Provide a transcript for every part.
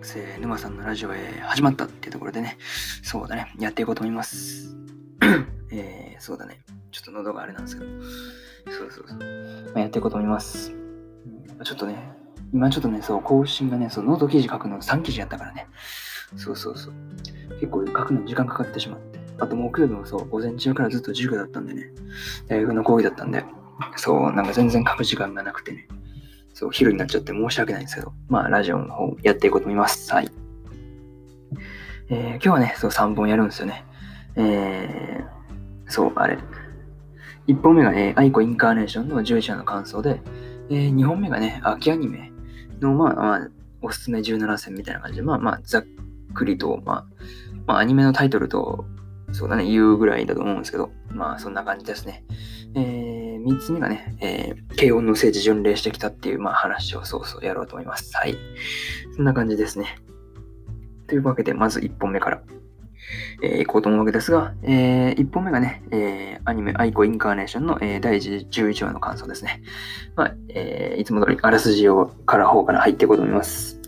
川さんのラジオへ始まったっていうところでね、そうだね、やっていこうと思います。えー、そうだね、ちょっと喉があれなんですけど、そうそうそう。まあ、やっていこうと思います。ちょっとね、今ちょっとね、そう、更新がね、そう、ノート記事書くの3記事やったからね、そうそうそう。結構書くのに時間かかってしまって。あと木曜日もそう、午前中からずっと授業だったんでね、大学の講義だったんで、そう、なんか全然書く時間がなくてね、そう、昼になっちゃって申し訳ないんですけど、まあ、ラジオの方やっていこうと思います。はい。えー、今日はね、そう、3本やるんですよね。えー、そう、あれ。1本目が、えー、アイコインカーネーションの11話の感想で、えー、2本目がね、秋アニメの、まあ、まあ、おすすめ17選みたいな感じで、まあまあ、ざっくりと、まあ、まあ、アニメのタイトルと、そうだね、言うぐらいだと思うんですけど、まあ、そんな感じですね。3つ目がね、えー、軽音の聖地巡礼してきたっていう、まあ、話をそうそうやろうと思います。はい。そんな感じですね。というわけで、まず1本目から、えー、行こうと思うわけですが、えー、1本目がね、えー、アニメ、アイコインカーネーションの、えー、第11話の感想ですね。まあ、えー、いつも通りあらすじをから方から入っていこうと思います。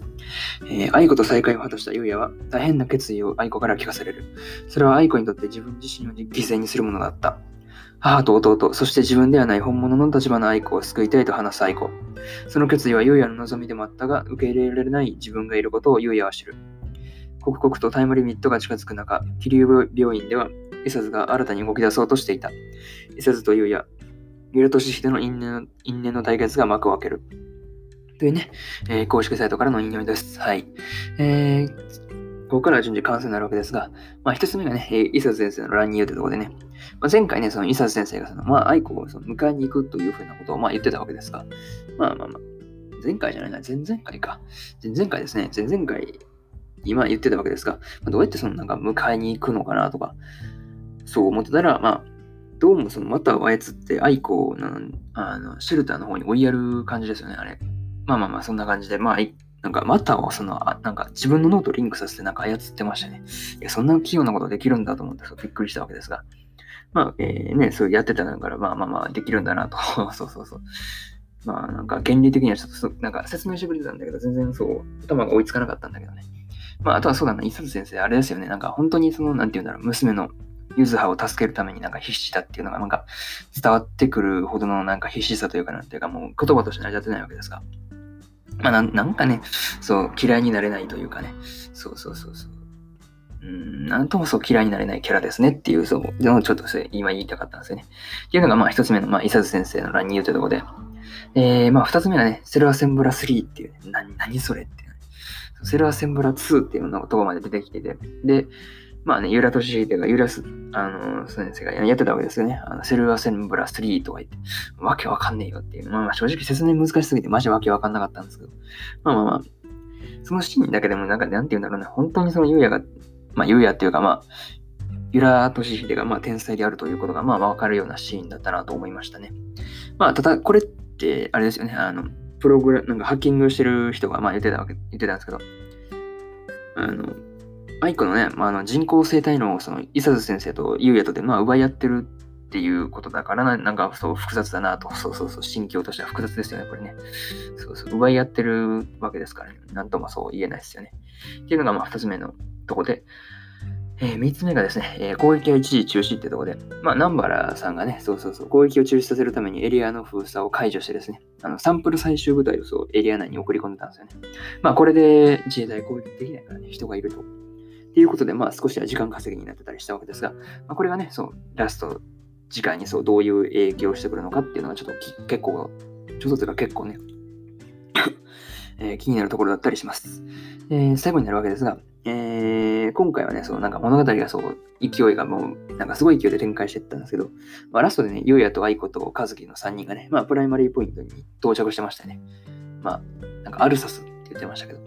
えー、愛子と再会を果たした優也は大変な決意を愛子から聞かされる。それは愛子にとって自分自身を犠牲にするものだった。母と弟、そして自分ではない本物の立場の愛子を救いたいと話す愛子。その決意は優也の望みでもあったが、受け入れられない自分がいることを優也は知る。刻々とタイムリミットが近づく中、桐生病院では、伊佐津が新たに動き出そうとしていた。伊佐津と優也、ゲルトシヒデの因縁の因縁の対決が幕を開ける。というね、えー、公式サイトからの引用です。はい。えー、ここからは順次関数になるわけですが、まあ、一つ目がね、伊佐先生の乱入というところでね、まあ、前回ね、その伊佐先生がその、まあ、愛子をその迎えに行くというふうなことをまあ言ってたわけですが、まあまあまあ、前回じゃないな、前々回か。前々回ですね、前々回、今言ってたわけですが、まあ、どうやってそのなんか迎えに行くのかなとか、そう思ってたら、まあ、どうもそのまたを操って愛子をあのシェルターの方に追いやる感じですよね、あれ。まあまあまあ、そんな感じで、まあ、なんか、またをその、なんか自分の脳とリンクさせてなんか操ってましたね。いや、そんな器用なことできるんだと思って、びっくりしたわけですが。まあ、えー、ね、そうやってたから、まあまあまあ、できるんだなと。そうそうそう。まあ、なんか、原理的にはちょっと、なんか説明してくれてたんだけど、全然そう、頭が追いつかなかったんだけどね。まあ、あとはそうだな、伊佐先生、あれですよね。なんか、本当にその、なんて言うんだろう、娘のゆずはを助けるためになんか必死だっていうのがなんか伝わってくるほどのなんか必死さというかなんていうかもう言葉として成り立てないわけですが。まあな、なんかね、そう、嫌いになれないというかね、そうそうそうそう。うん、なんともそう嫌いになれないキャラですねっていう、そう、のちょっと今言いたかったんですよね。っていうのが、まあ一つ目の、まあ、伊佐先生の乱入というところで、えー、まあ二つ目はね、セルアセンブラ3っていう、ね、何、何それっていう、ね、セルアセンブラ2っていうのがとこまで出てきてて、で、まあね、ユーラトシヒデがユラス、あの、先生がやってたわけですよね。あのセルアセンブラ3とか言って、わけわかんねえよっていう。まあまあ正直説明難しすぎてマジわけわかんなかったんですけど。まあまあまあ、そのシーンだけでもなんか、なんて言うんだろうな、本当にそのユウヤが、まあユウヤっていうかまあ、ユラトシヒデがまあ天才であるということがまあわかるようなシーンだったなと思いましたね。まあただこれってあれですよね、あの、プログラム、なんかハッキングしてる人がまあ言ってたわけ、言ってたんですけど、あの、アイコのね、まあ、あの人工生体のその伊佐津先生と雄哉とで、まあ、奪い合ってるっていうことだからな、なんかそう複雑だなと、そうそうそう、心境としては複雑ですよね、これね。そうそう、奪い合ってるわけですからね、なんともそう言えないですよね。っていうのが、まあ、二つ目のとこで、えー、3つ目がですね、えー、攻撃は一時中止ってとこで、まあ、南原さんがね、そうそうそう、攻撃を中止させるためにエリアの封鎖を解除してですね、あのサンプル採取部隊をそうエリア内に送り込んでたんですよね。まあ、これで自衛隊攻撃できないからね、人がいると。っていうことで、まあ少しは時間稼ぎになってたりしたわけですが、まあ、これがね、そう、ラスト次回にそうどういう影響してくるのかっていうのがちょっと結構、ちょっとというか結構ね えー、気になるところだったりします。えー、最後になるわけですが、えー、今回はね、そのなんか物語がそう、勢いがもう、なんかすごい勢いで展開していったんですけど、まあ、ラストでね、ゆうやと愛子と和樹の3人がね、まあ、プライマリーポイントに到着してましたね。まあ、なんかアルサスって言ってましたけど。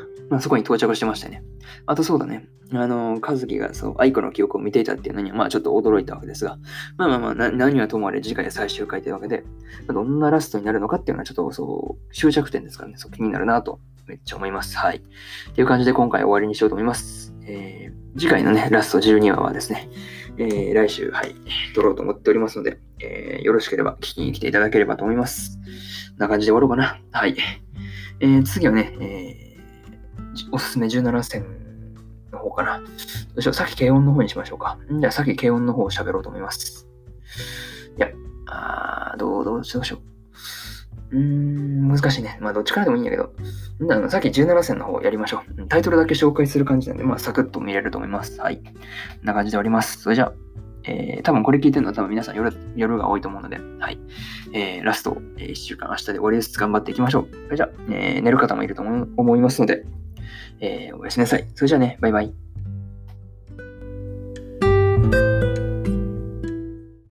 まあ、そこに到着してましたね。あとそうだね。あの、和樹がそう、愛子の記憶を見ていたっていうのには、まあちょっと驚いたわけですが、まあまあまあ、な何はともあれ次回最終回というわけで、どんなラストになるのかっていうのはちょっとそう、終着点ですからね、そう気になるなとめっちゃ思います。はい。っていう感じで今回終わりにしようと思います。えー、次回のね、ラスト12話はですね、えー、来週、はい、撮ろうと思っておりますので、えー、よろしければ聞きに来ていただければと思います。こんな感じで終わろうかな。はい。えー、次はね、えーおすすめ17選の方かな。どうしよう。さっき軽音の方にしましょうか。じゃあさっき軽音の方を喋ろうと思います。いや、あー、どう、どうしよう。うーん、難しいね。まあ、どっちからでもいいんだけど、さっき17戦の方やりましょう。タイトルだけ紹介する感じなんで、まあ、サクッと見れると思います。はい。こんな感じでおります。それじゃあ、えー、多分これ聞いてるのは多分皆さん夜夜が多いと思うので、はい。えー、ラスト、えー、1週間明日で終わりです。頑張っていきましょう。それじゃあ、えー、寝る方もいると思いますので、えー、おやすみなさい。それじゃあね、バイバイ。